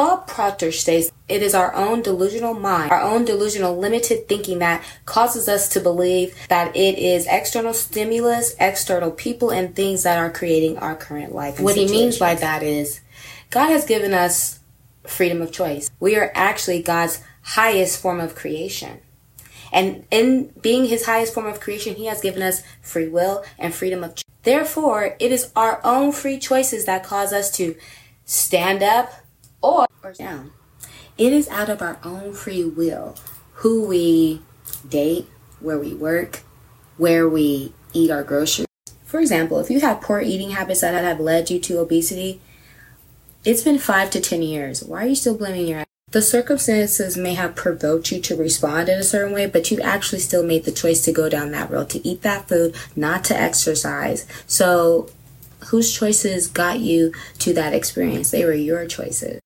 Bob Proctor states it is our own delusional mind, our own delusional limited thinking that causes us to believe that it is external stimulus, external people, and things that are creating our current life. What he means by that is God has given us freedom of choice. We are actually God's highest form of creation. And in being his highest form of creation, he has given us free will and freedom of choice. Therefore, it is our own free choices that cause us to stand up or, or down. It is out of our own free will who we date, where we work, where we eat our groceries. For example, if you have poor eating habits that have led you to obesity, it's been five to ten years. Why are you still blaming your the circumstances may have provoked you to respond in a certain way, but you actually still made the choice to go down that road, to eat that food, not to exercise. So, whose choices got you to that experience? They were your choices.